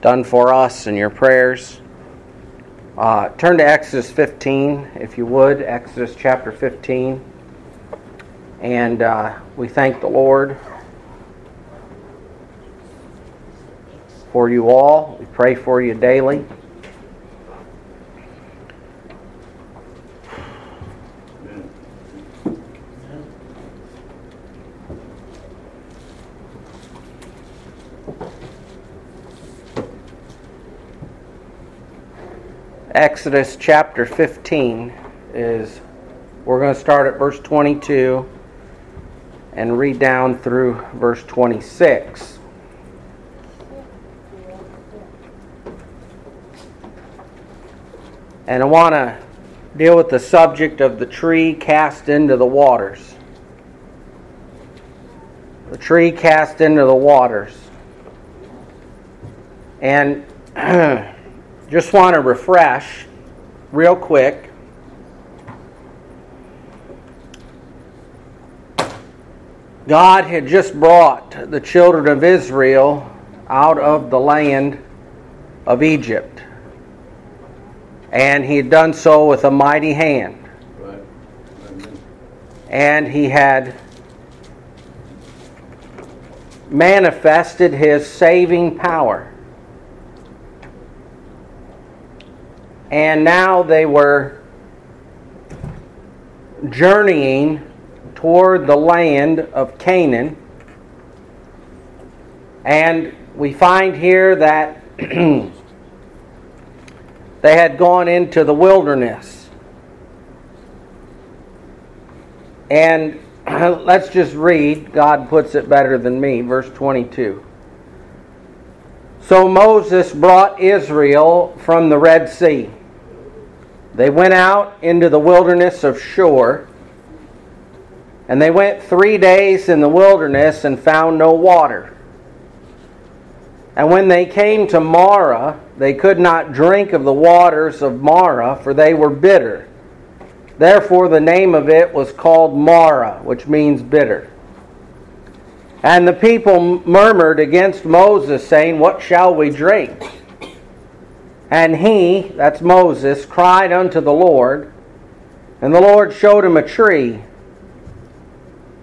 done for us and your prayers. Uh, turn to Exodus 15, if you would, Exodus chapter 15. And uh, we thank the Lord for you all. We pray for you daily. Exodus chapter 15 is, we're going to start at verse 22 and read down through verse 26. And I want to deal with the subject of the tree cast into the waters. The tree cast into the waters. And just want to refresh real quick. God had just brought the children of Israel out of the land of Egypt. And he had done so with a mighty hand. And he had manifested his saving power. And now they were journeying toward the land of Canaan. And we find here that they had gone into the wilderness. And let's just read, God puts it better than me, verse 22. So Moses brought Israel from the Red Sea they went out into the wilderness of Shur, and they went three days in the wilderness and found no water. And when they came to Marah, they could not drink of the waters of Marah, for they were bitter. Therefore, the name of it was called Marah, which means bitter. And the people murmured against Moses, saying, What shall we drink? And he, that's Moses, cried unto the Lord, and the Lord showed him a tree,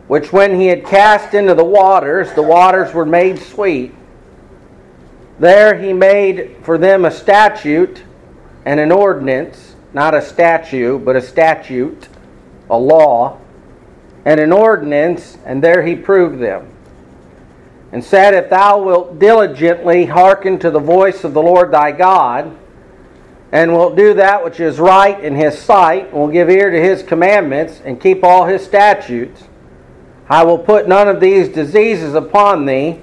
which when he had cast into the waters, the waters were made sweet. There he made for them a statute and an ordinance, not a statue, but a statute, a law, and an ordinance, and there he proved them and said, If thou wilt diligently hearken to the voice of the Lord thy God, and wilt do that which is right in his sight, and will give ear to his commandments, and keep all his statutes, I will put none of these diseases upon thee,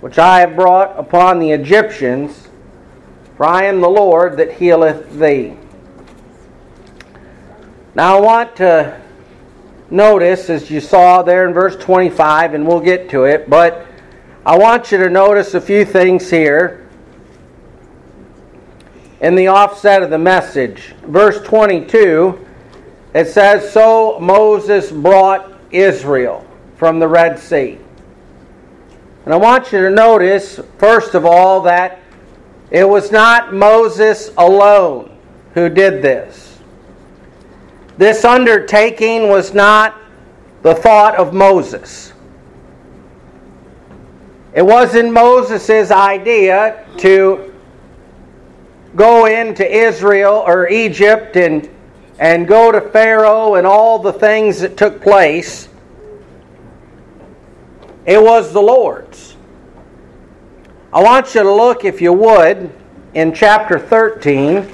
which I have brought upon the Egyptians, for I am the Lord that healeth thee. Now I want to notice, as you saw there in verse 25, and we'll get to it, but I want you to notice a few things here in the offset of the message. Verse 22, it says, So Moses brought Israel from the Red Sea. And I want you to notice, first of all, that it was not Moses alone who did this. This undertaking was not the thought of Moses. It wasn't Moses' idea to go into Israel or Egypt and, and go to Pharaoh and all the things that took place. It was the Lord's. I want you to look, if you would, in chapter 13.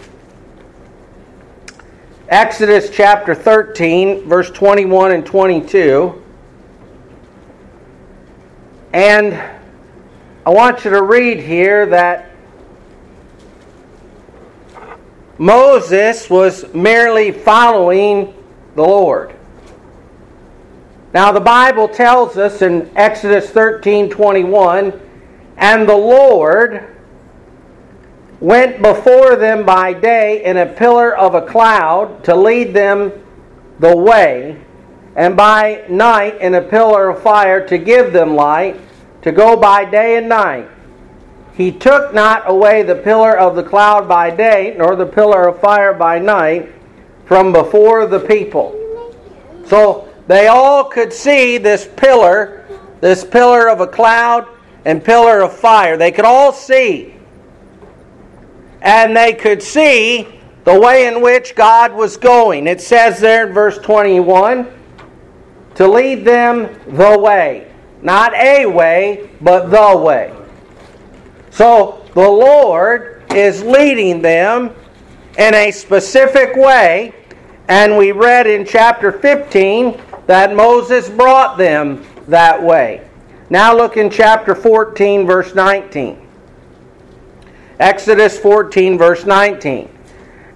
Exodus chapter 13, verse 21 and 22. And I want you to read here that Moses was merely following the Lord. Now the Bible tells us in Exodus 13:21, and the Lord went before them by day in a pillar of a cloud to lead them the way, and by night in a pillar of fire to give them light, to go by day and night. He took not away the pillar of the cloud by day, nor the pillar of fire by night from before the people. So they all could see this pillar, this pillar of a cloud and pillar of fire. They could all see. And they could see the way in which God was going. It says there in verse 21 to lead them the way. Not a way, but the way. So the Lord is leading them in a specific way. And we read in chapter 15 that Moses brought them that way. Now look in chapter 14, verse 19. Exodus 14, verse 19.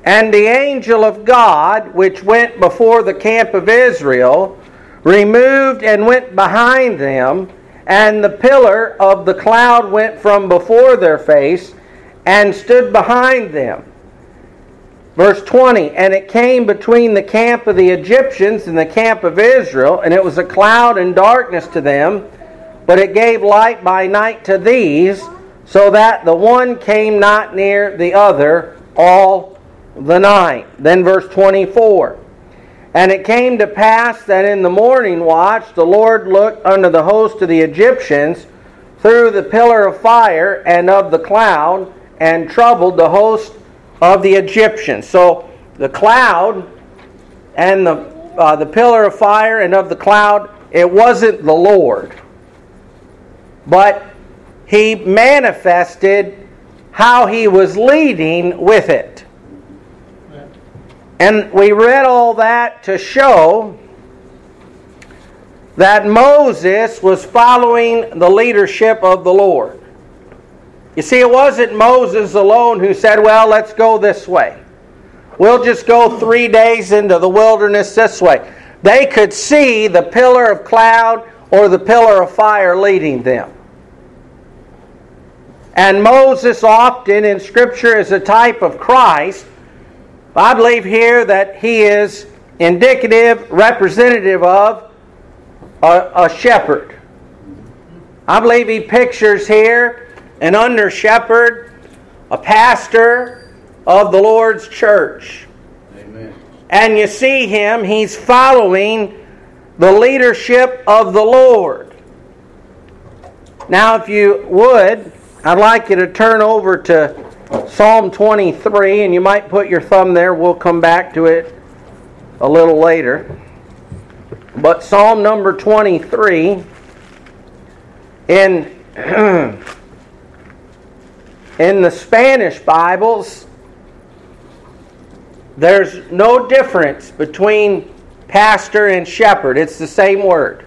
And the angel of God, which went before the camp of Israel, removed and went behind them, and the pillar of the cloud went from before their face and stood behind them. Verse 20 And it came between the camp of the Egyptians and the camp of Israel, and it was a cloud and darkness to them, but it gave light by night to these, so that the one came not near the other all the night. Then verse 24. And it came to pass that in the morning watch the Lord looked unto the host of the Egyptians through the pillar of fire and of the cloud, and troubled the host of the Egyptians. So the cloud and the, uh, the pillar of fire and of the cloud, it wasn't the Lord. But he manifested how he was leading with it. And we read all that to show that Moses was following the leadership of the Lord. You see, it wasn't Moses alone who said, Well, let's go this way. We'll just go three days into the wilderness this way. They could see the pillar of cloud or the pillar of fire leading them. And Moses, often in Scripture, is a type of Christ. I believe here that he is indicative, representative of a, a shepherd. I believe he pictures here an under shepherd, a pastor of the Lord's church. Amen. And you see him, he's following the leadership of the Lord. Now, if you would, I'd like you to turn over to Psalm 23, and you might put your thumb there. We'll come back to it a little later. But Psalm number 23, in, in the Spanish Bibles, there's no difference between pastor and shepherd, it's the same word.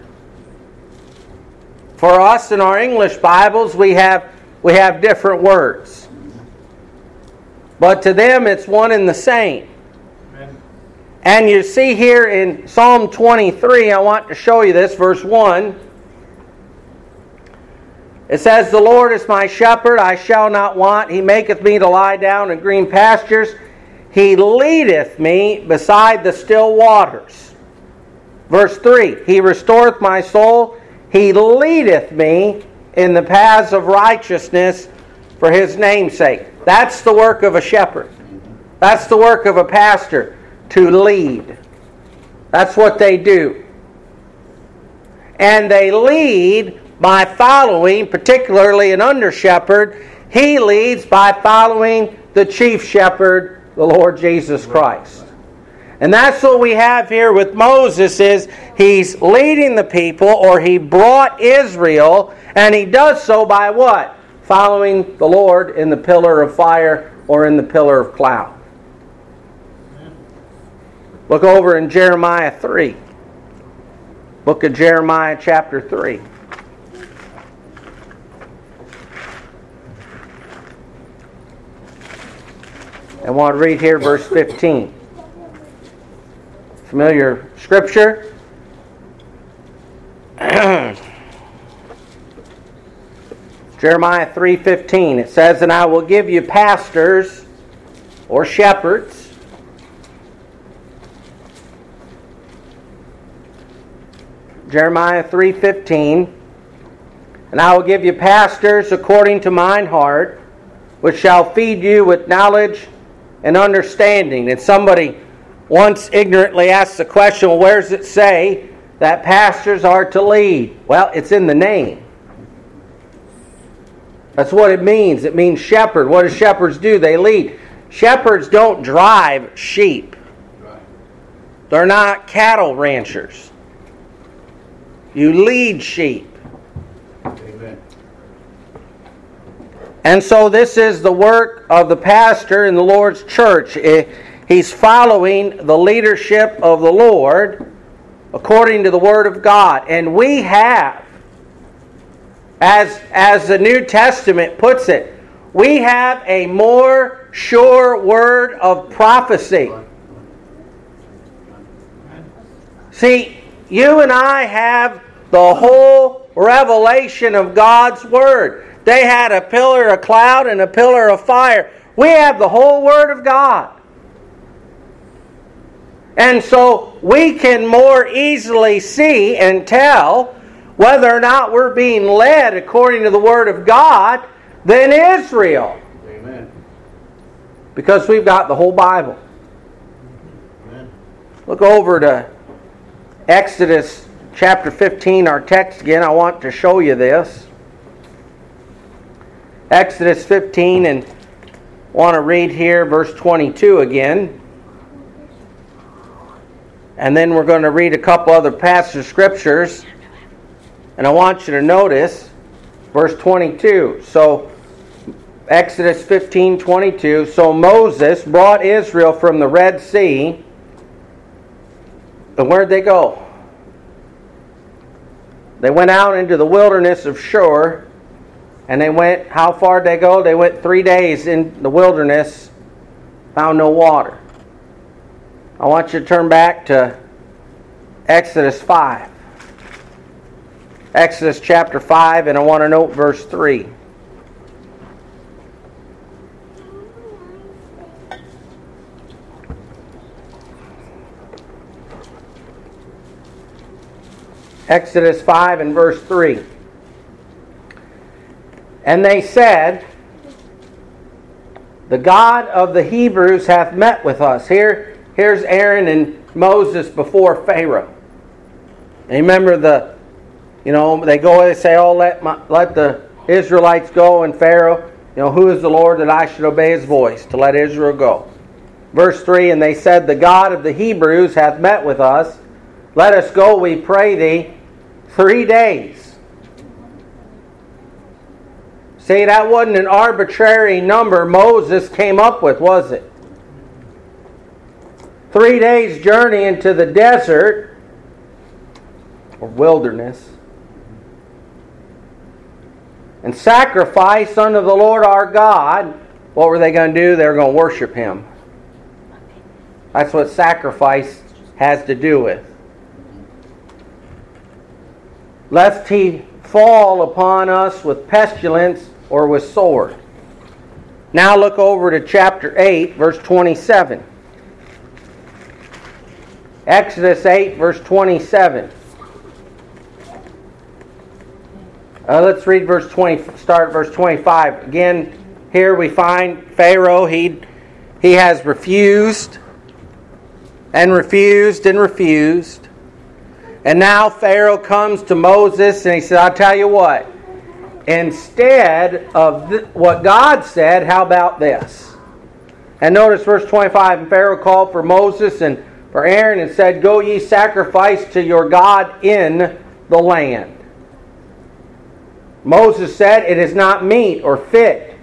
For us in our English Bibles, we have we have different words. But to them, it's one and the same. Amen. And you see here in Psalm 23, I want to show you this, verse 1. It says, The Lord is my shepherd, I shall not want. He maketh me to lie down in green pastures. He leadeth me beside the still waters. Verse 3 He restoreth my soul. He leadeth me in the paths of righteousness for his name's sake. That's the work of a shepherd. That's the work of a pastor to lead. That's what they do. And they lead by following, particularly an under shepherd, he leads by following the chief shepherd, the Lord Jesus Christ. And that's what we have here with Moses is he's leading the people or he brought Israel and he does so by what? Following the Lord in the pillar of fire or in the pillar of cloud. Look over in Jeremiah 3. Book of Jeremiah chapter 3. I want to read here verse 15 familiar scripture. Jeremiah 3:15 it says and I will give you pastors or shepherds Jeremiah 3:15 And I will give you pastors according to mine heart, which shall feed you with knowledge and understanding. And somebody once ignorantly asked the question, well, where does it say that pastors are to lead? Well, it's in the name. That's what it means. It means shepherd. What do shepherds do? They lead. Shepherds don't drive sheep. They're not cattle ranchers. You lead sheep. Amen. And so this is the work of the pastor in the Lord's church. Eh, he's following the leadership of the Lord according to the Word of God. And we have, as, as the New Testament puts it, we have a more sure word of prophecy. See, you and I have the whole revelation of God's Word. They had a pillar of cloud and a pillar of fire. We have the whole Word of God. And so we can more easily see and tell whether or not we're being led according to the Word of God than Israel. Amen. Because we've got the whole Bible. Amen. Look over to Exodus chapter 15, our text again. I want to show you this. Exodus 15, and want to read here verse 22 again. And then we're going to read a couple other passages of scriptures. And I want you to notice verse 22. So, Exodus 15 22. So Moses brought Israel from the Red Sea. And where'd they go? They went out into the wilderness of Shur. And they went, how far did they go? They went three days in the wilderness, found no water. I want you to turn back to Exodus 5. Exodus chapter 5, and I want to note verse 3. Exodus 5 and verse 3. And they said, The God of the Hebrews hath met with us. Here, here's Aaron and Moses before Pharaoh. And remember the, you know, they go and they say, "Oh, let my, let the Israelites go," and Pharaoh, you know, who is the Lord that I should obey His voice to let Israel go? Verse three, and they said, "The God of the Hebrews hath met with us. Let us go, we pray thee, three days." See, that wasn't an arbitrary number Moses came up with, was it? three days' journey into the desert or wilderness and sacrifice unto the Lord our God, what were they going to do? They were going to worship Him. That's what sacrifice has to do with. Lest He fall upon us with pestilence or with sword. Now look over to chapter 8, verse 27. Exodus 8, verse 27. Uh, let's read verse 20, start verse 25. Again, here we find Pharaoh, he, he has refused and refused and refused. And now Pharaoh comes to Moses and he said, I'll tell you what, instead of th- what God said, how about this? And notice verse 25 And Pharaoh called for Moses and for Aaron and said, Go ye sacrifice to your God in the land. Moses said, It is not meet or fit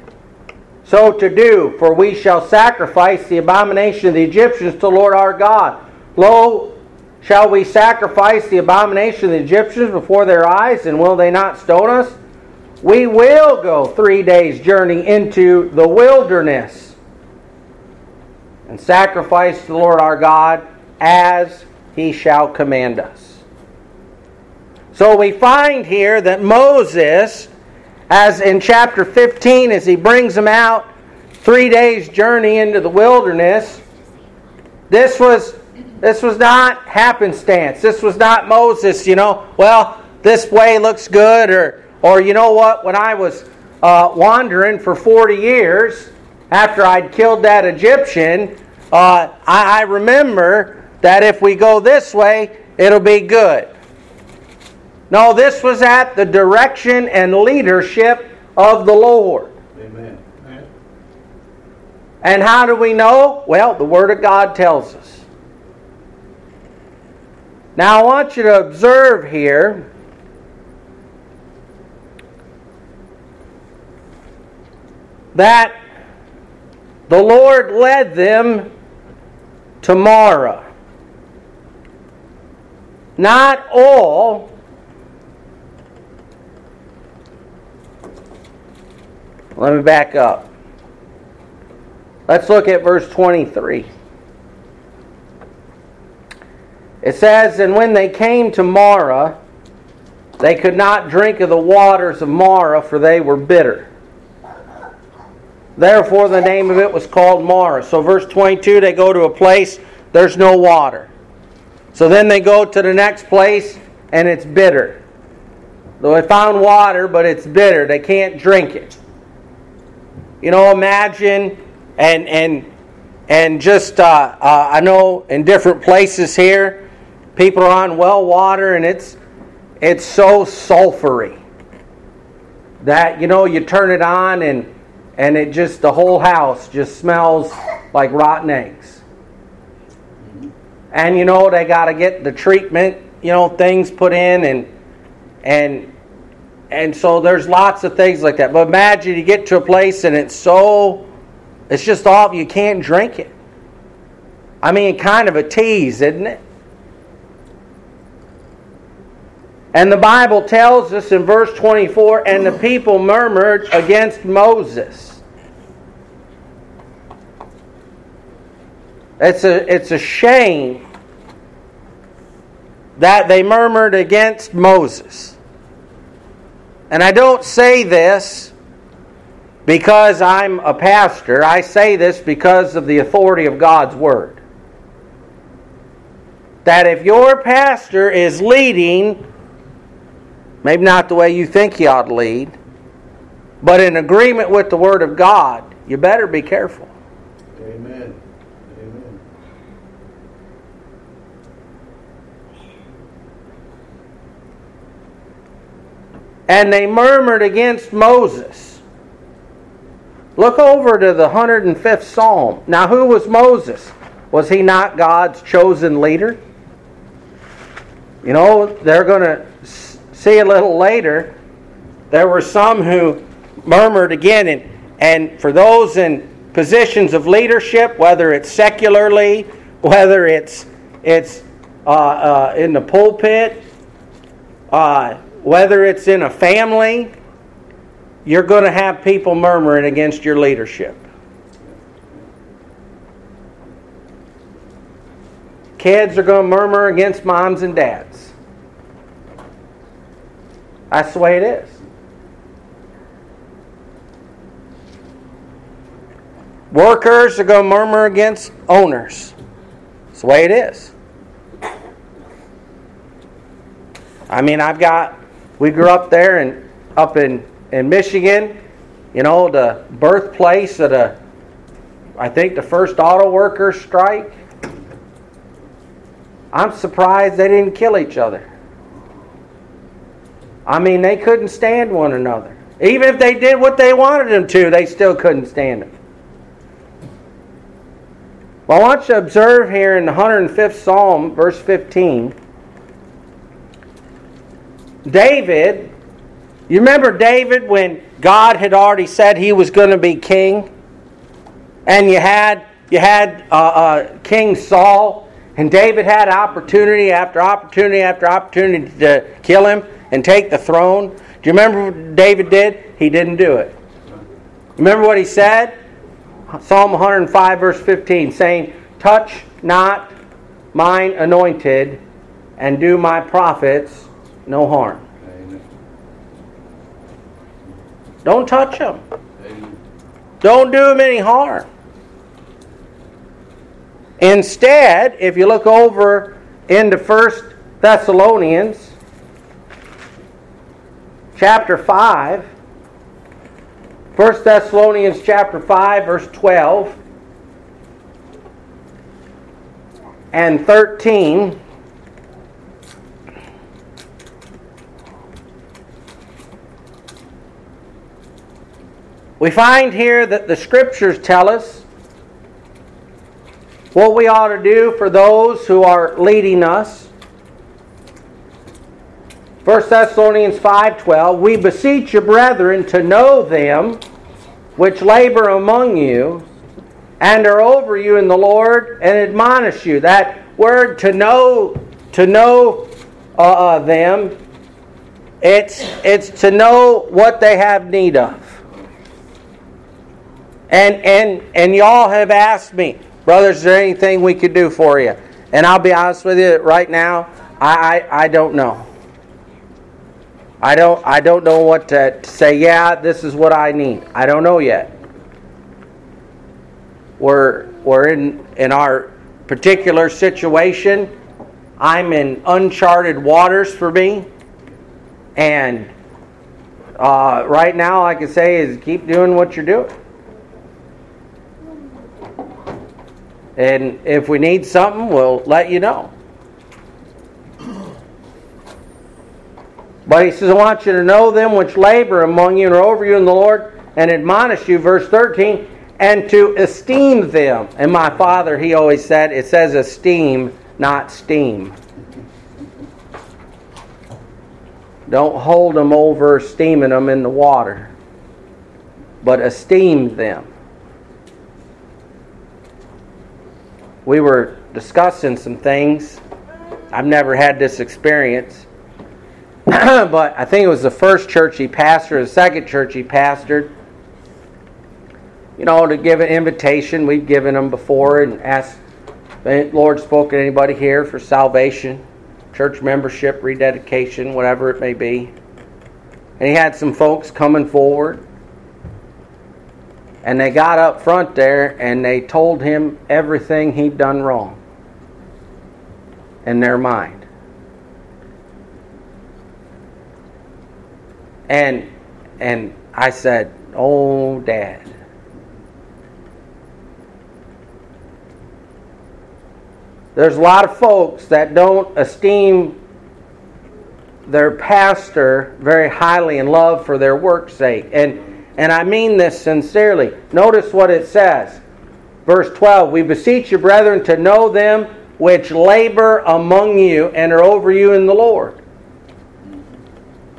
so to do, for we shall sacrifice the abomination of the Egyptians to the Lord our God. Lo, shall we sacrifice the abomination of the Egyptians before their eyes, and will they not stone us? We will go three days' journey into the wilderness and sacrifice the Lord our God as he shall command us. So we find here that Moses, as in chapter 15, as he brings them out three days' journey into the wilderness, this was this was not happenstance. This was not Moses, you know, well, this way looks good, or Or, you know what, when I was uh, wandering for 40 years after I'd killed that Egyptian, uh, I, I remember that if we go this way, it'll be good. No, this was at the direction and leadership of the Lord. Amen. And how do we know? Well, the Word of God tells us. Now, I want you to observe here that the Lord led them to Marah. Not all Let me back up. Let's look at verse 23. It says, And when they came to Marah, they could not drink of the waters of Marah, for they were bitter. Therefore, the name of it was called Marah. So, verse 22, they go to a place, there's no water. So then they go to the next place, and it's bitter. Though they found water, but it's bitter. They can't drink it. You know, imagine and and and just uh, uh, I know in different places here, people are on well water, and it's it's so sulfury that you know you turn it on and and it just the whole house just smells like rotten eggs. And you know they got to get the treatment, you know, things put in and and and so there's lots of things like that. But imagine you get to a place and it's so, it's just off, you can't drink it. I mean, kind of a tease, isn't it? And the Bible tells us in verse 24 and the people murmured against Moses. It's a, it's a shame that they murmured against Moses. And I don't say this because I'm a pastor. I say this because of the authority of God's Word. That if your pastor is leading, maybe not the way you think he ought to lead, but in agreement with the Word of God, you better be careful. Amen. And they murmured against Moses. Look over to the 105th Psalm. Now, who was Moses? Was he not God's chosen leader? You know, they're going to see a little later. There were some who murmured again, and, and for those in positions of leadership, whether it's secularly, whether it's it's uh, uh, in the pulpit, uh, whether it's in a family, you're going to have people murmuring against your leadership. Kids are going to murmur against moms and dads. That's the way it is. Workers are going to murmur against owners. That's the way it is. I mean, I've got we grew up there and up in, in Michigan, you know, the birthplace of the, I think, the first auto workers strike. I'm surprised they didn't kill each other. I mean, they couldn't stand one another. Even if they did what they wanted them to, they still couldn't stand them. Well, I want you to observe here in the 105th Psalm, verse 15. David, you remember David when God had already said he was going to be king? And you had you had uh, uh, King Saul, and David had opportunity after opportunity after opportunity to kill him and take the throne. Do you remember what David did? He didn't do it. Remember what he said? Psalm 105, verse 15, saying, Touch not mine anointed, and do my prophets no harm. Amen. Don't touch them. Amen. Don't do them any harm. Instead, if you look over into First Thessalonians, chapter chapter 5. 1 Thessalonians chapter 5 verse 12 and 13 We find here that the scriptures tell us what we ought to do for those who are leading us. 1 Thessalonians 5:12 We beseech you brethren to know them which labor among you and are over you in the Lord and admonish you. That word to know to know uh, uh them it's it's to know what they have need of. And and and y'all have asked me, brothers, is there anything we could do for you? And I'll be honest with you, right now, I I, I don't know. I don't I don't know what to say, yeah, this is what I need. I don't know yet. We're we're in in our particular situation. I'm in uncharted waters for me. And uh, right now, I can say is keep doing what you're doing. And if we need something, we'll let you know. But he says, I want you to know them which labor among you and are over you in the Lord and admonish you, verse 13, and to esteem them. And my father, he always said, it says esteem, not steam. Don't hold them over steaming them in the water, but esteem them. We were discussing some things. I've never had this experience but I think it was the first church he pastored, the second church he pastored. You know, to give an invitation, we've given them before and asked the Lord spoke to anybody here for salvation, church membership, rededication, whatever it may be. And he had some folks coming forward. And they got up front there and they told him everything he'd done wrong in their mind. And and I said, "Oh, Dad." There's a lot of folks that don't esteem their pastor very highly and love for their work's sake. And and I mean this sincerely. Notice what it says. Verse 12, we beseech you, brethren, to know them which labor among you and are over you in the Lord.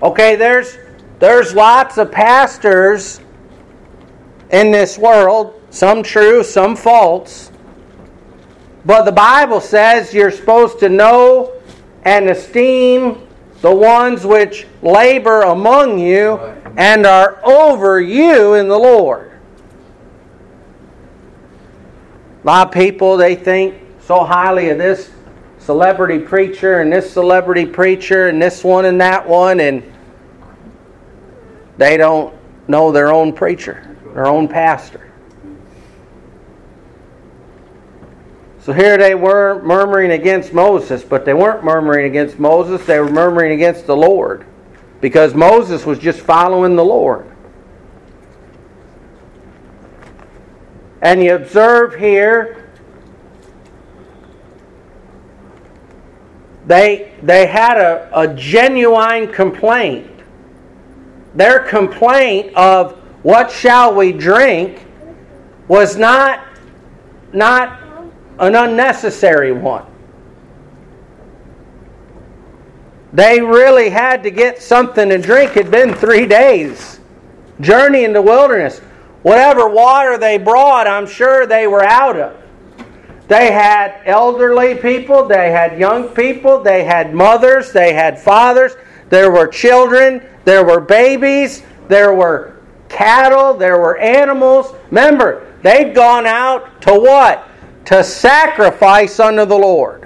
Okay, there's there's lots of pastors in this world, some true, some false. But the Bible says you're supposed to know and esteem the ones which labor among you and are over you in the Lord. A lot of people, they think so highly of this celebrity preacher and this celebrity preacher and this one and that one, and they don't know their own preacher, their own pastor. So here they were murmuring against Moses, but they weren't murmuring against Moses, they were murmuring against the Lord. Because Moses was just following the Lord. And you observe here, they, they had a, a genuine complaint their complaint of what shall we drink was not, not an unnecessary one. They really had to get something to drink. It had been three days. Journey in the wilderness. Whatever water they brought, I'm sure they were out of. They had elderly people, they had young people, they had mothers, they had fathers, there were children, there were babies, there were cattle, there were animals. Remember, they'd gone out to what? To sacrifice unto the Lord.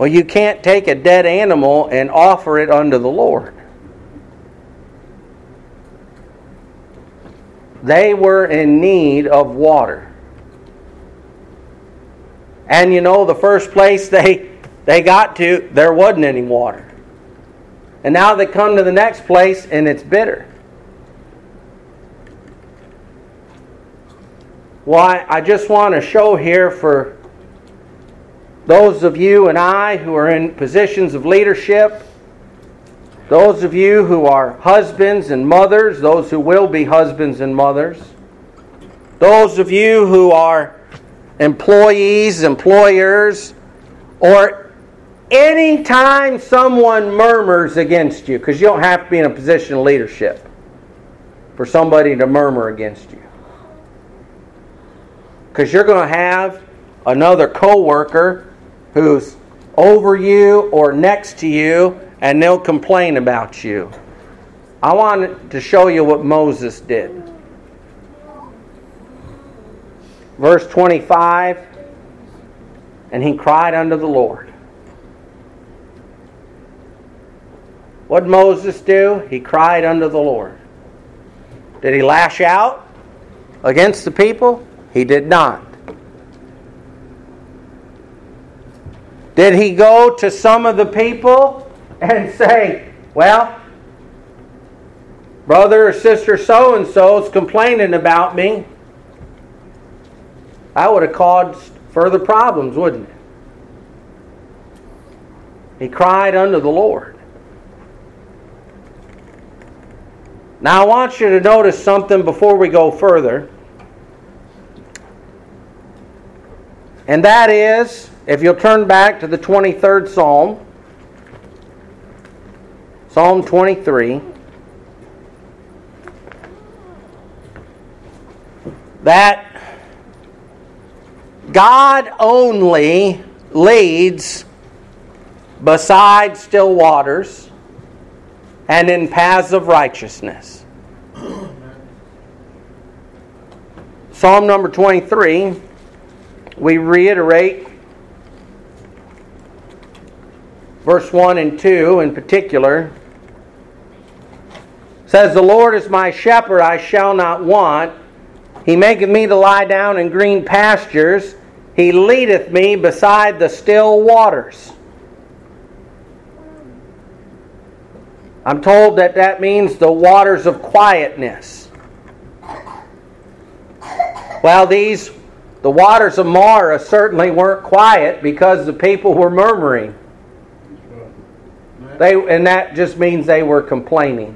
Well, you can't take a dead animal and offer it unto the Lord. They were in need of water. And you know, the first place they, they got to, there wasn't any water. And now they come to the next place and it's bitter. Why, I just want to show here for those of you and I who are in positions of leadership, those of you who are husbands and mothers, those who will be husbands and mothers, those of you who are employees, employers, or anytime someone murmurs against you, because you don't have to be in a position of leadership for somebody to murmur against you. Because you're going to have another coworker who's over you or next to you, and they'll complain about you. I want to show you what Moses did. Verse 25 And he cried unto the Lord. What did Moses do? He cried unto the Lord. Did he lash out against the people? He did not. Did he go to some of the people and say, Well, brother or sister so and so is complaining about me? That would have caused further problems, wouldn't it? He cried unto the Lord. Now, I want you to notice something before we go further. And that is if you'll turn back to the 23rd Psalm, Psalm 23, that God only leads beside still waters and in paths of righteousness. Psalm number 23, we reiterate verse 1 and 2 in particular, says, The Lord is my shepherd, I shall not want. He maketh me to lie down in green pastures. He leadeth me beside the still waters. I'm told that that means the waters of quietness. Well, these, the waters of Marah certainly weren't quiet because the people were murmuring. They, and that just means they were complaining.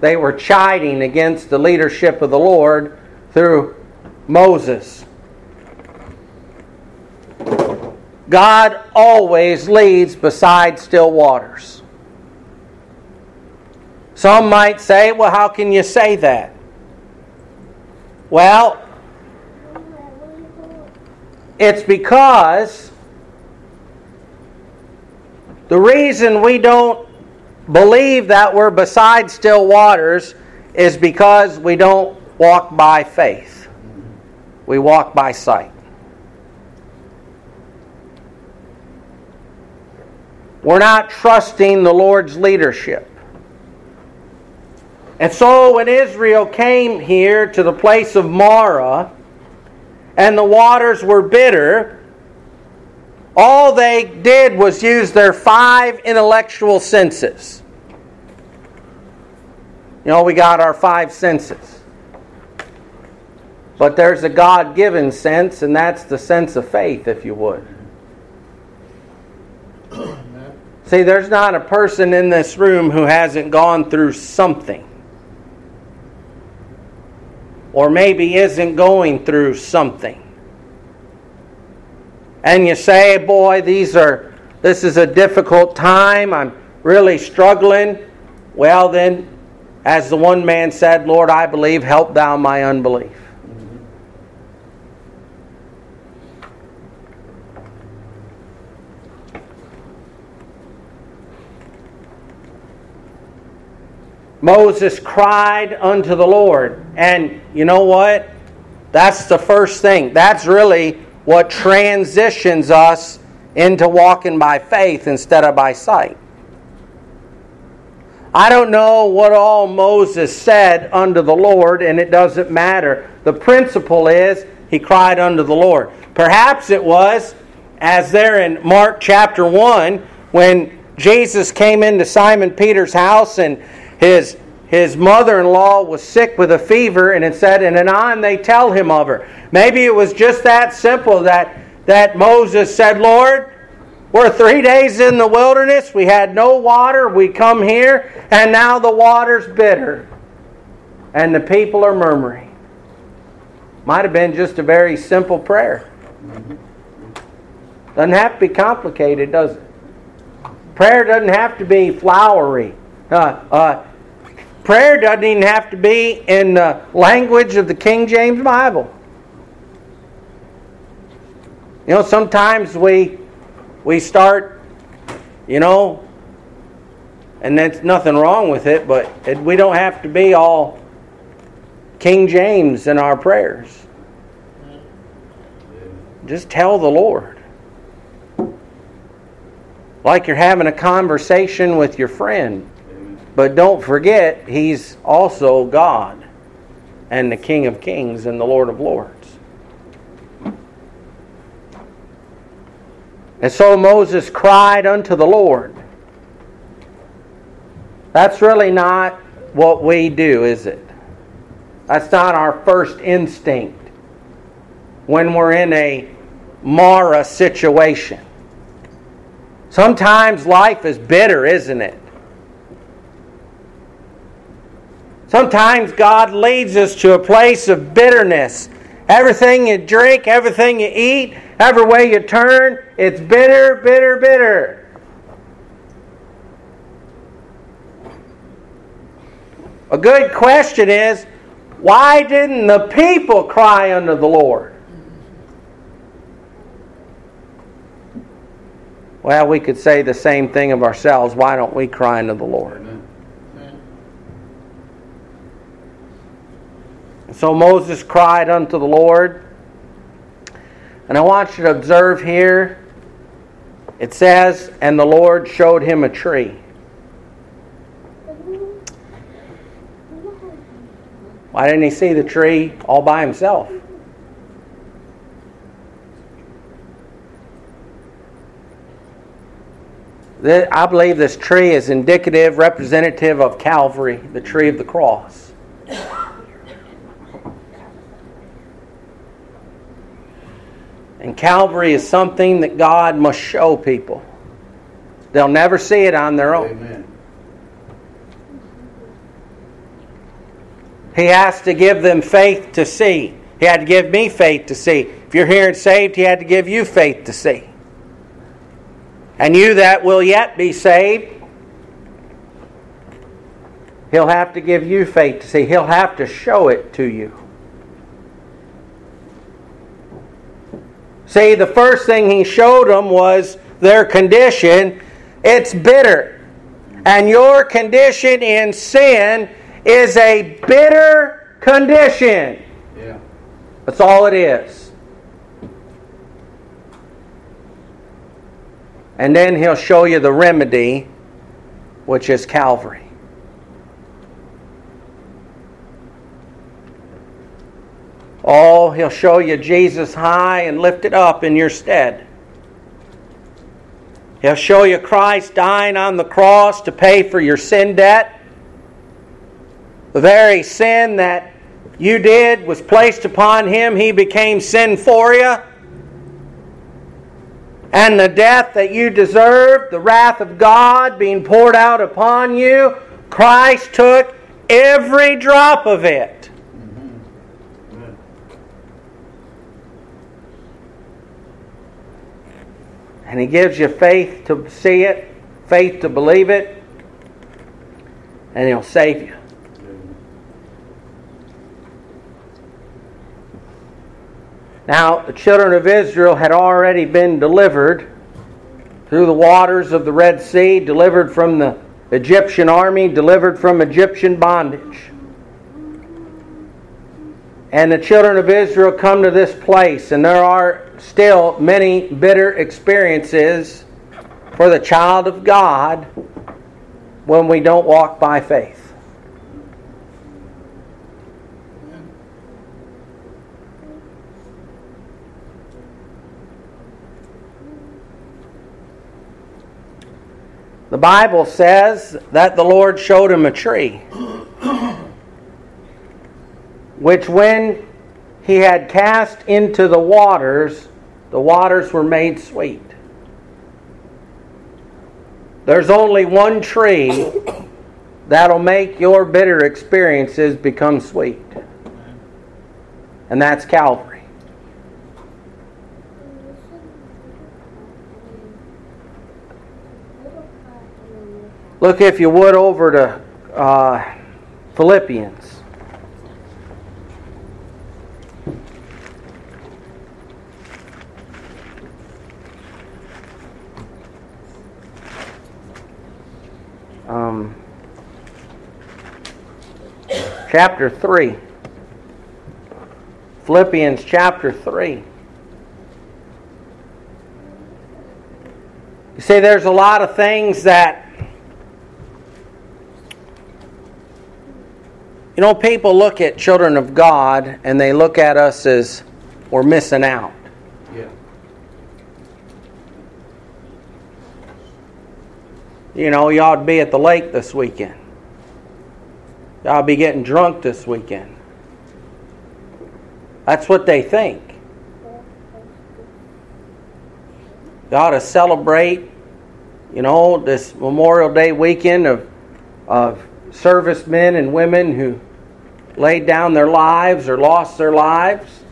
They were chiding against the leadership of the Lord through Moses. God always leads beside still waters. Some might say, well, how can you say that? Well, it's because the reason we don't believe that we're beside still waters is because we don't walk by faith. We walk by sight. We're not trusting the Lord's leadership. And so when Israel came here to the place of Marah, and the waters were bitter, all they did was use their five intellectual senses. You know, we got our five senses. But there's a God given sense, and that's the sense of faith, if you would. See, there's not a person in this room who hasn't gone through something. Or maybe isn't going through something and you say, boy, these are this is a difficult time, I'm really struggling, well then, as the one man said, Lord, I believe, help thou my unbelief. Moses cried unto the Lord. And you know what? That's the first thing. That's really what transitions us into walking by faith instead of by sight. I don't know what all Moses said unto the Lord, and it doesn't matter. The principle is he cried unto the Lord. Perhaps it was, as there in Mark chapter 1, when Jesus came into Simon Peter's house and his his mother-in-law was sick with a fever and it said and anon they tell him of her. Maybe it was just that simple that that Moses said, "Lord, we're 3 days in the wilderness, we had no water, we come here and now the water's bitter." And the people are murmuring. Might have been just a very simple prayer. Doesn't have to be complicated, does it? Prayer doesn't have to be flowery. Uh, uh, prayer doesn't even have to be in the language of the King James Bible. You know, sometimes we we start, you know, and that's nothing wrong with it, but it, we don't have to be all King James in our prayers. Just tell the Lord like you're having a conversation with your friend. But don't forget, He's also God and the King of Kings and the Lord of Lords. And so Moses cried unto the Lord. That's really not what we do, is it? That's not our first instinct when we're in a Marah situation. Sometimes life is bitter, isn't it? Sometimes God leads us to a place of bitterness. Everything you drink, everything you eat, every way you turn, it's bitter, bitter, bitter. A good question is why didn't the people cry unto the Lord? Well, we could say the same thing of ourselves. Why don't we cry unto the Lord? So Moses cried unto the Lord. And I want you to observe here it says, And the Lord showed him a tree. Why didn't he see the tree all by himself? I believe this tree is indicative, representative of Calvary, the tree of the cross. And Calvary is something that God must show people. They'll never see it on their own. Amen. He has to give them faith to see. He had to give me faith to see. If you're here and saved, He had to give you faith to see and you that will yet be saved, He'll have to give you faith to see. He'll have to show it to you. See, the first thing he showed them was their condition. It's bitter. And your condition in sin is a bitter condition. Yeah. That's all it is. And then he'll show you the remedy, which is Calvary. Oh, he'll show you Jesus high and lifted up in your stead. He'll show you Christ dying on the cross to pay for your sin debt. The very sin that you did was placed upon him. He became sin for you and the death that you deserved, the wrath of God being poured out upon you, Christ took every drop of it. And He gives you faith to see it, faith to believe it, and He'll save you. Now, the children of Israel had already been delivered through the waters of the Red Sea, delivered from the Egyptian army, delivered from Egyptian bondage. And the children of Israel come to this place, and there are still many bitter experiences for the child of God when we don't walk by faith. the Bible says that the Lord showed him a tree, which when he had cast into the waters, the waters were made sweet. There's only one tree that'll make your bitter experiences become sweet, and that's Calvary. Look, if you would, over to uh, Philippians. Chapter 3. Philippians chapter 3. You see, there's a lot of things that You know, people look at children of God and they look at us as we're missing out. Yeah. You know, you ought to be at the lake this weekend. To be getting drunk this weekend. That's what they think. You ought to celebrate, you know, this Memorial Day weekend of, of servicemen and women who laid down their lives or lost their lives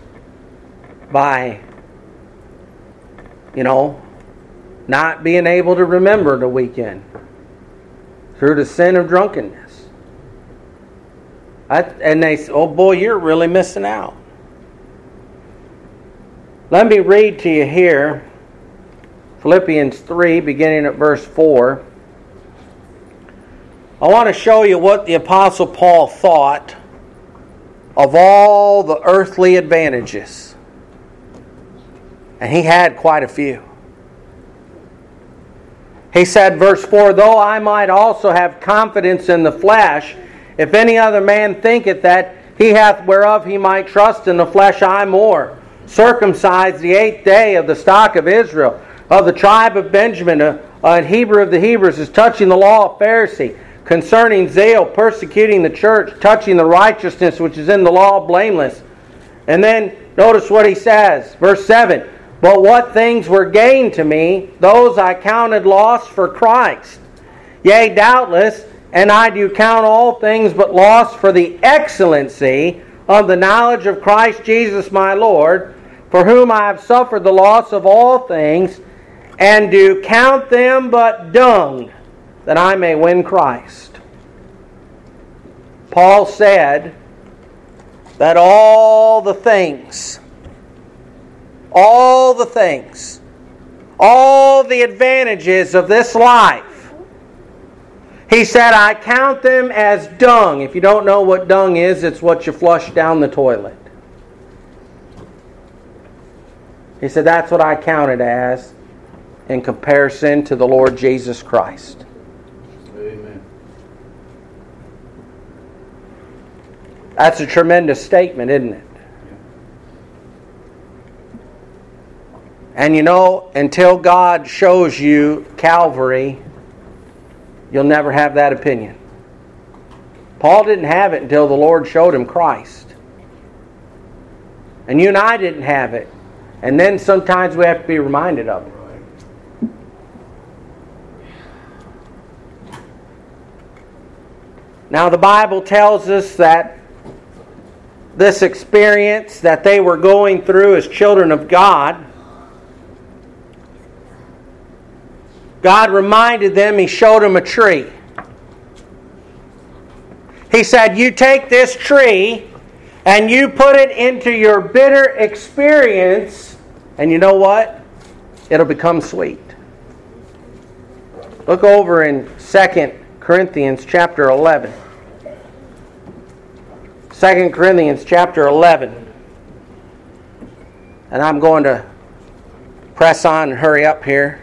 by, you know, not being able to remember the weekend through the sin of drunkenness. I, and they say, oh boy, you're really missing out. Let me read to you here Philippians 3, beginning at verse 4. I want to show you what the Apostle Paul thought of all the earthly advantages. And he had quite a few. He said, verse 4 Though I might also have confidence in the flesh, if any other man thinketh that he hath whereof he might trust in the flesh, I more. Circumcised the eighth day of the stock of Israel, of the tribe of Benjamin, a Hebrew of the Hebrews, is touching the law of Pharisee concerning zeal, persecuting the church, touching the righteousness which is in the law, blameless. And then notice what he says, verse 7 But what things were gained to me, those I counted loss for Christ. Yea, doubtless, and I do count all things but loss for the excellency of the knowledge of Christ Jesus my Lord, for whom I have suffered the loss of all things, and do count them but dung that I may win Christ. Paul said that all the things, all the things, all the advantages of this life, he said, I count them as dung. If you don't know what dung is, it's what you flush down the toilet. He said, That's what I count it as in comparison to the Lord Jesus Christ. Amen. That's a tremendous statement, isn't it? And you know, until God shows you Calvary, you'll never have that opinion. Paul didn't have it until the Lord showed him Christ. And you and I didn't have it. And then sometimes we have to be reminded of it. Now, the Bible tells us that this experience that they were going through as children of God, God reminded them, He showed them a tree. He said, You take this tree and you put it into your bitter experience, and you know what? It'll become sweet. Look over in 2 Corinthians chapter 11. 2 Corinthians chapter 11. And I'm going to press on and hurry up here.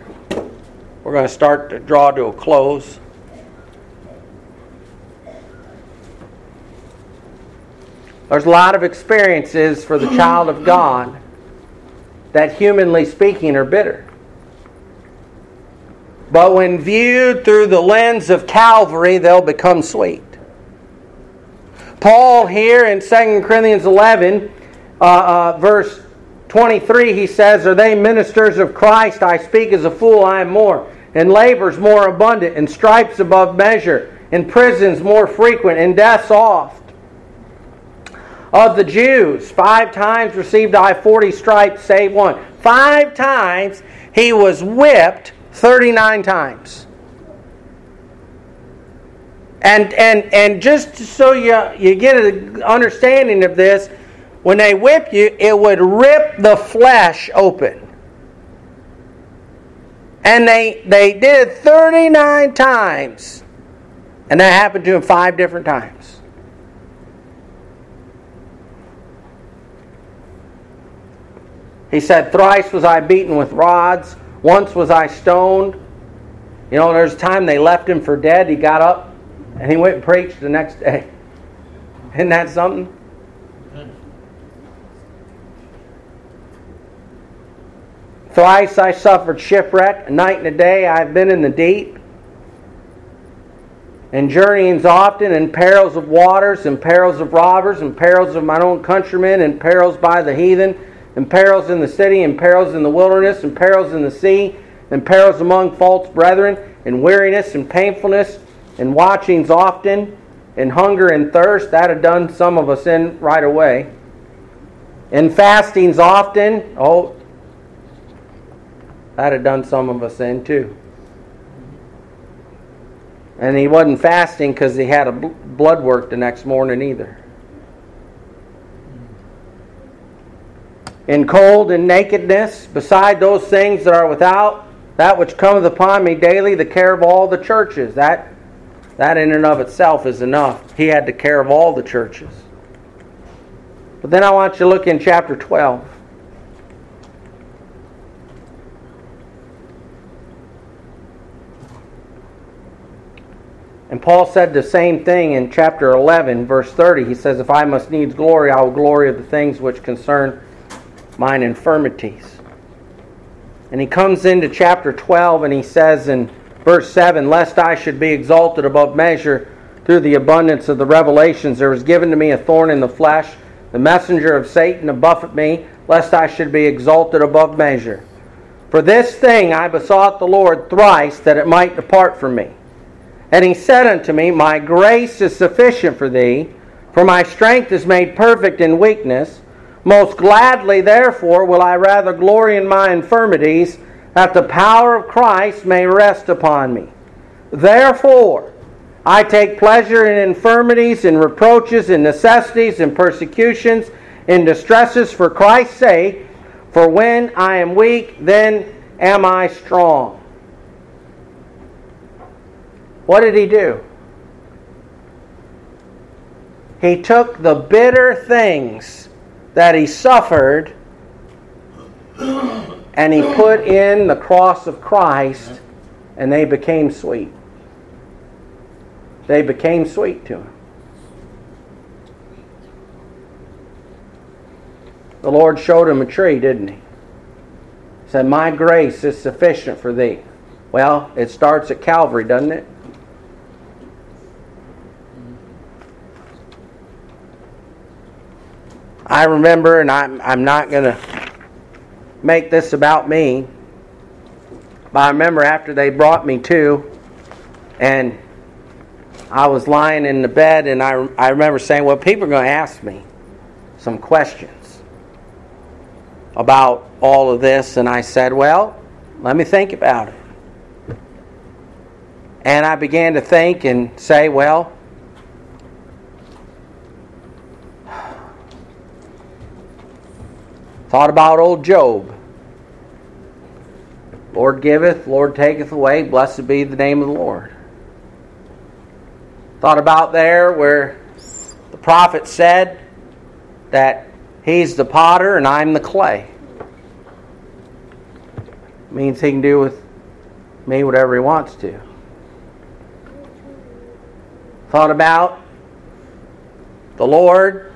We're going to start to draw to a close. There's a lot of experiences for the child of God that, humanly speaking, are bitter. But when viewed through the lens of Calvary, they'll become sweet. Paul here in 2 Corinthians 11, uh, uh, verse 23, he says, Are they ministers of Christ? I speak as a fool, I am more. In labors more abundant, in stripes above measure, in prisons more frequent, in deaths oft. Of the Jews, five times received I forty stripes, save one. Five times he was whipped 39 times. And, and, and just so you, you get an understanding of this, when they whip you, it would rip the flesh open. And they, they did it 39 times. And that happened to him five different times. He said, Thrice was I beaten with rods, once was I stoned. You know, there's a time they left him for dead. He got up and he went and preached the next day. Isn't that something? Thrice I suffered shipwreck, a night and a day I have been in the deep. And journeyings often, and perils of waters, and perils of robbers, and perils of my own countrymen, and perils by the heathen, and perils in the city, and perils in the wilderness, and perils in the sea, and perils among false brethren, and weariness and painfulness, and watchings often, and hunger and thirst. That had done some of us in right away. And fastings often. Oh, that had done some of us in too. And he wasn't fasting because he had a blood work the next morning either. In cold and nakedness, beside those things that are without, that which cometh upon me daily, the care of all the churches. That, that in and of itself is enough. He had the care of all the churches. But then I want you to look in chapter 12. And Paul said the same thing in chapter 11, verse 30. He says, If I must needs glory, I will glory of the things which concern mine infirmities. And he comes into chapter 12 and he says in verse 7 Lest I should be exalted above measure through the abundance of the revelations, there was given to me a thorn in the flesh, the messenger of Satan to buffet me, lest I should be exalted above measure. For this thing I besought the Lord thrice that it might depart from me. And he said unto me, My grace is sufficient for thee, for my strength is made perfect in weakness. Most gladly, therefore, will I rather glory in my infirmities, that the power of Christ may rest upon me. Therefore, I take pleasure in infirmities, in reproaches, in necessities, in persecutions, in distresses for Christ's sake. For when I am weak, then am I strong. What did he do? He took the bitter things that he suffered and he put in the cross of Christ and they became sweet. They became sweet to him. The Lord showed him a tree, didn't he? He said, My grace is sufficient for thee. Well, it starts at Calvary, doesn't it? I remember, and I'm, I'm not going to make this about me, but I remember after they brought me to, and I was lying in the bed, and I, I remember saying, Well, people are going to ask me some questions about all of this. And I said, Well, let me think about it. And I began to think and say, Well, Thought about old Job. Lord giveth, Lord taketh away, blessed be the name of the Lord. Thought about there where the prophet said that he's the potter and I'm the clay. Means he can do with me whatever he wants to. Thought about the Lord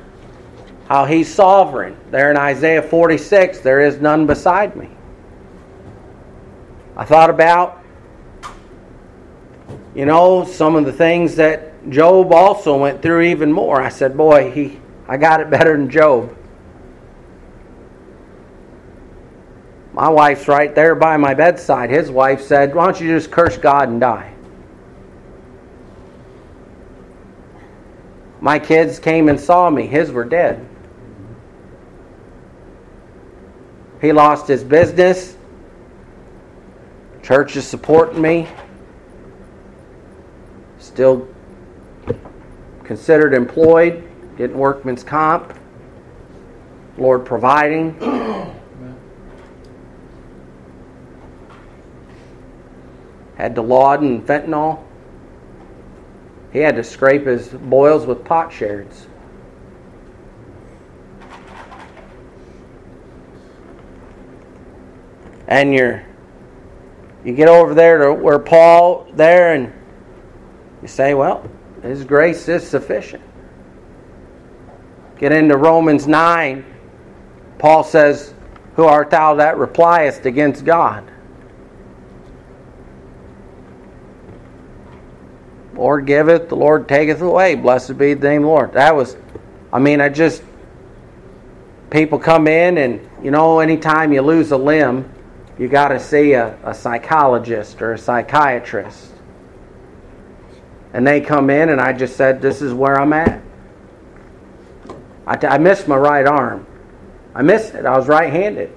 how he's sovereign. There in Isaiah 46, there is none beside me. I thought about you know, some of the things that Job also went through even more. I said, boy, he, I got it better than Job. My wife's right there by my bedside. His wife said, Why don't you just curse God and die? My kids came and saw me. His were dead. He lost his business. Church is supporting me. Still considered employed, getting workman's comp. Lord providing. Had Dilaudid and fentanyl. He had to scrape his boils with pot potsherds. And you're you get over there to where Paul there and you say, well, his grace is sufficient. Get into Romans 9. Paul says, Who art thou that repliest against God? Lord giveth, the Lord taketh away. Blessed be the name of the Lord. That was, I mean, I just, people come in and, you know, anytime you lose a limb, you got to see a, a psychologist or a psychiatrist. And they come in, and I just said, This is where I'm at. I, t- I missed my right arm. I missed it. I was right handed.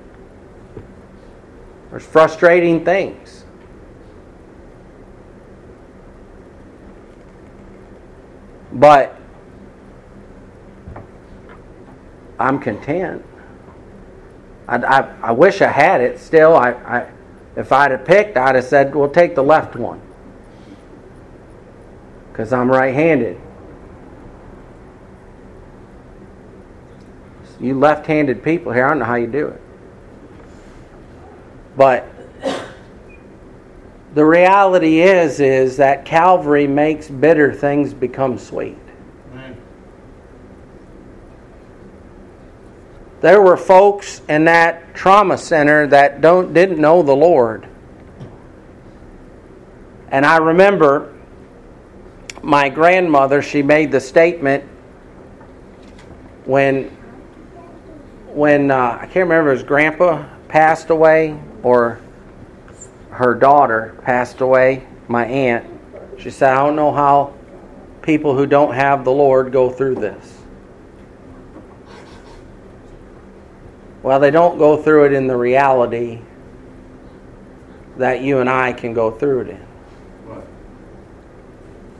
There's frustrating things. But I'm content. I, I, I wish I had it still. I, I, if I'd have picked, I'd have said, well, take the left one. Because I'm right handed. You left handed people here, I don't know how you do it. But the reality is is that Calvary makes bitter things become sweet. There were folks in that trauma center that don't didn't know the Lord. And I remember my grandmother, she made the statement when when uh, I can't remember his grandpa passed away or her daughter passed away, my aunt. She said, I don't know how people who don't have the Lord go through this. Well, they don't go through it in the reality that you and I can go through it in.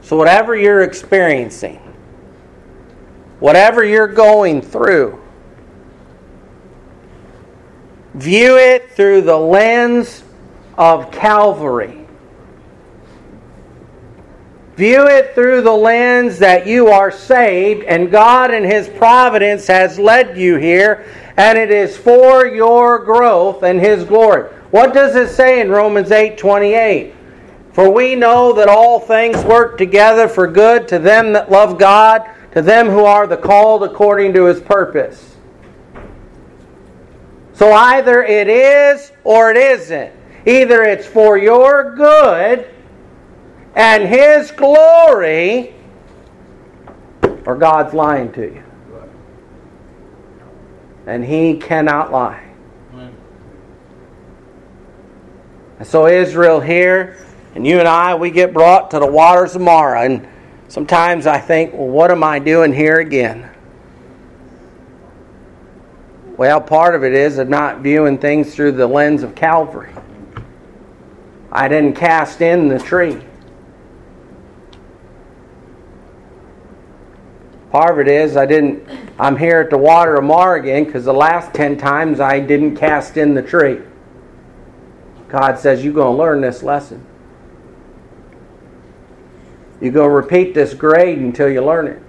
So, whatever you're experiencing, whatever you're going through, view it through the lens of Calvary. View it through the lens that you are saved and God in His providence has led you here and it is for your growth and His glory. What does it say in Romans 8 28? For we know that all things work together for good to them that love God, to them who are the called according to His purpose. So either it is or it isn't. Either it's for your good and His glory, or God's lying to you. And He cannot lie. And so Israel here, and you and I, we get brought to the waters of Marah. And sometimes I think, well, what am I doing here again? Well, part of it is of not viewing things through the lens of Calvary. I didn't cast in the tree. It is I didn't. I'm here at the water of Marah again because the last ten times I didn't cast in the tree. God says you're going to learn this lesson. You're going to repeat this grade until you learn it.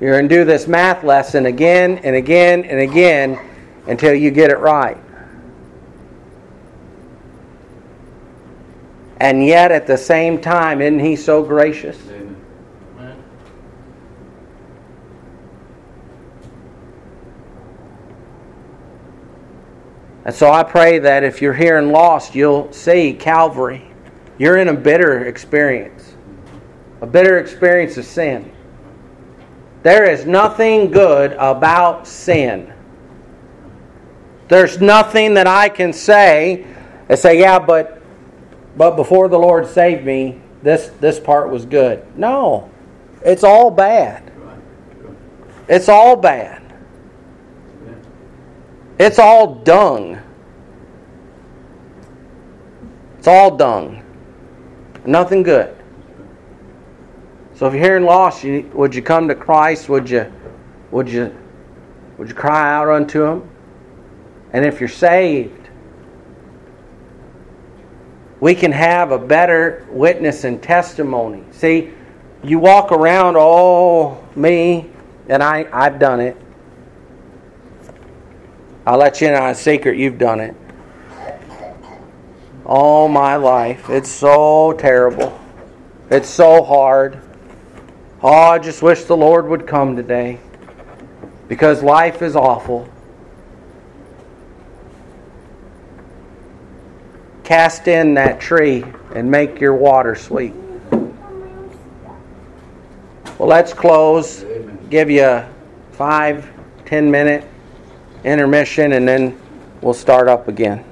You're going to do this math lesson again and again and again until you get it right. And yet, at the same time, isn't He so gracious? And so I pray that if you're here and lost, you'll see Calvary. You're in a bitter experience, a bitter experience of sin. There is nothing good about sin. There's nothing that I can say and say, yeah, but but before the Lord saved me, this this part was good. No. It's all bad. It's all bad. It's all dung. It's all dung. Nothing good. So if you're hearing lost, you, would you come to Christ? Would you, would you, would you cry out unto Him? And if you're saved, we can have a better witness and testimony. See, you walk around, oh, me, and I, I've done it. I'll let you in on a secret, you've done it. All my life. It's so terrible. It's so hard. Oh, I just wish the Lord would come today. Because life is awful. Cast in that tree and make your water sweet. Well, let's close. Give you a five, ten minute intermission, and then we'll start up again.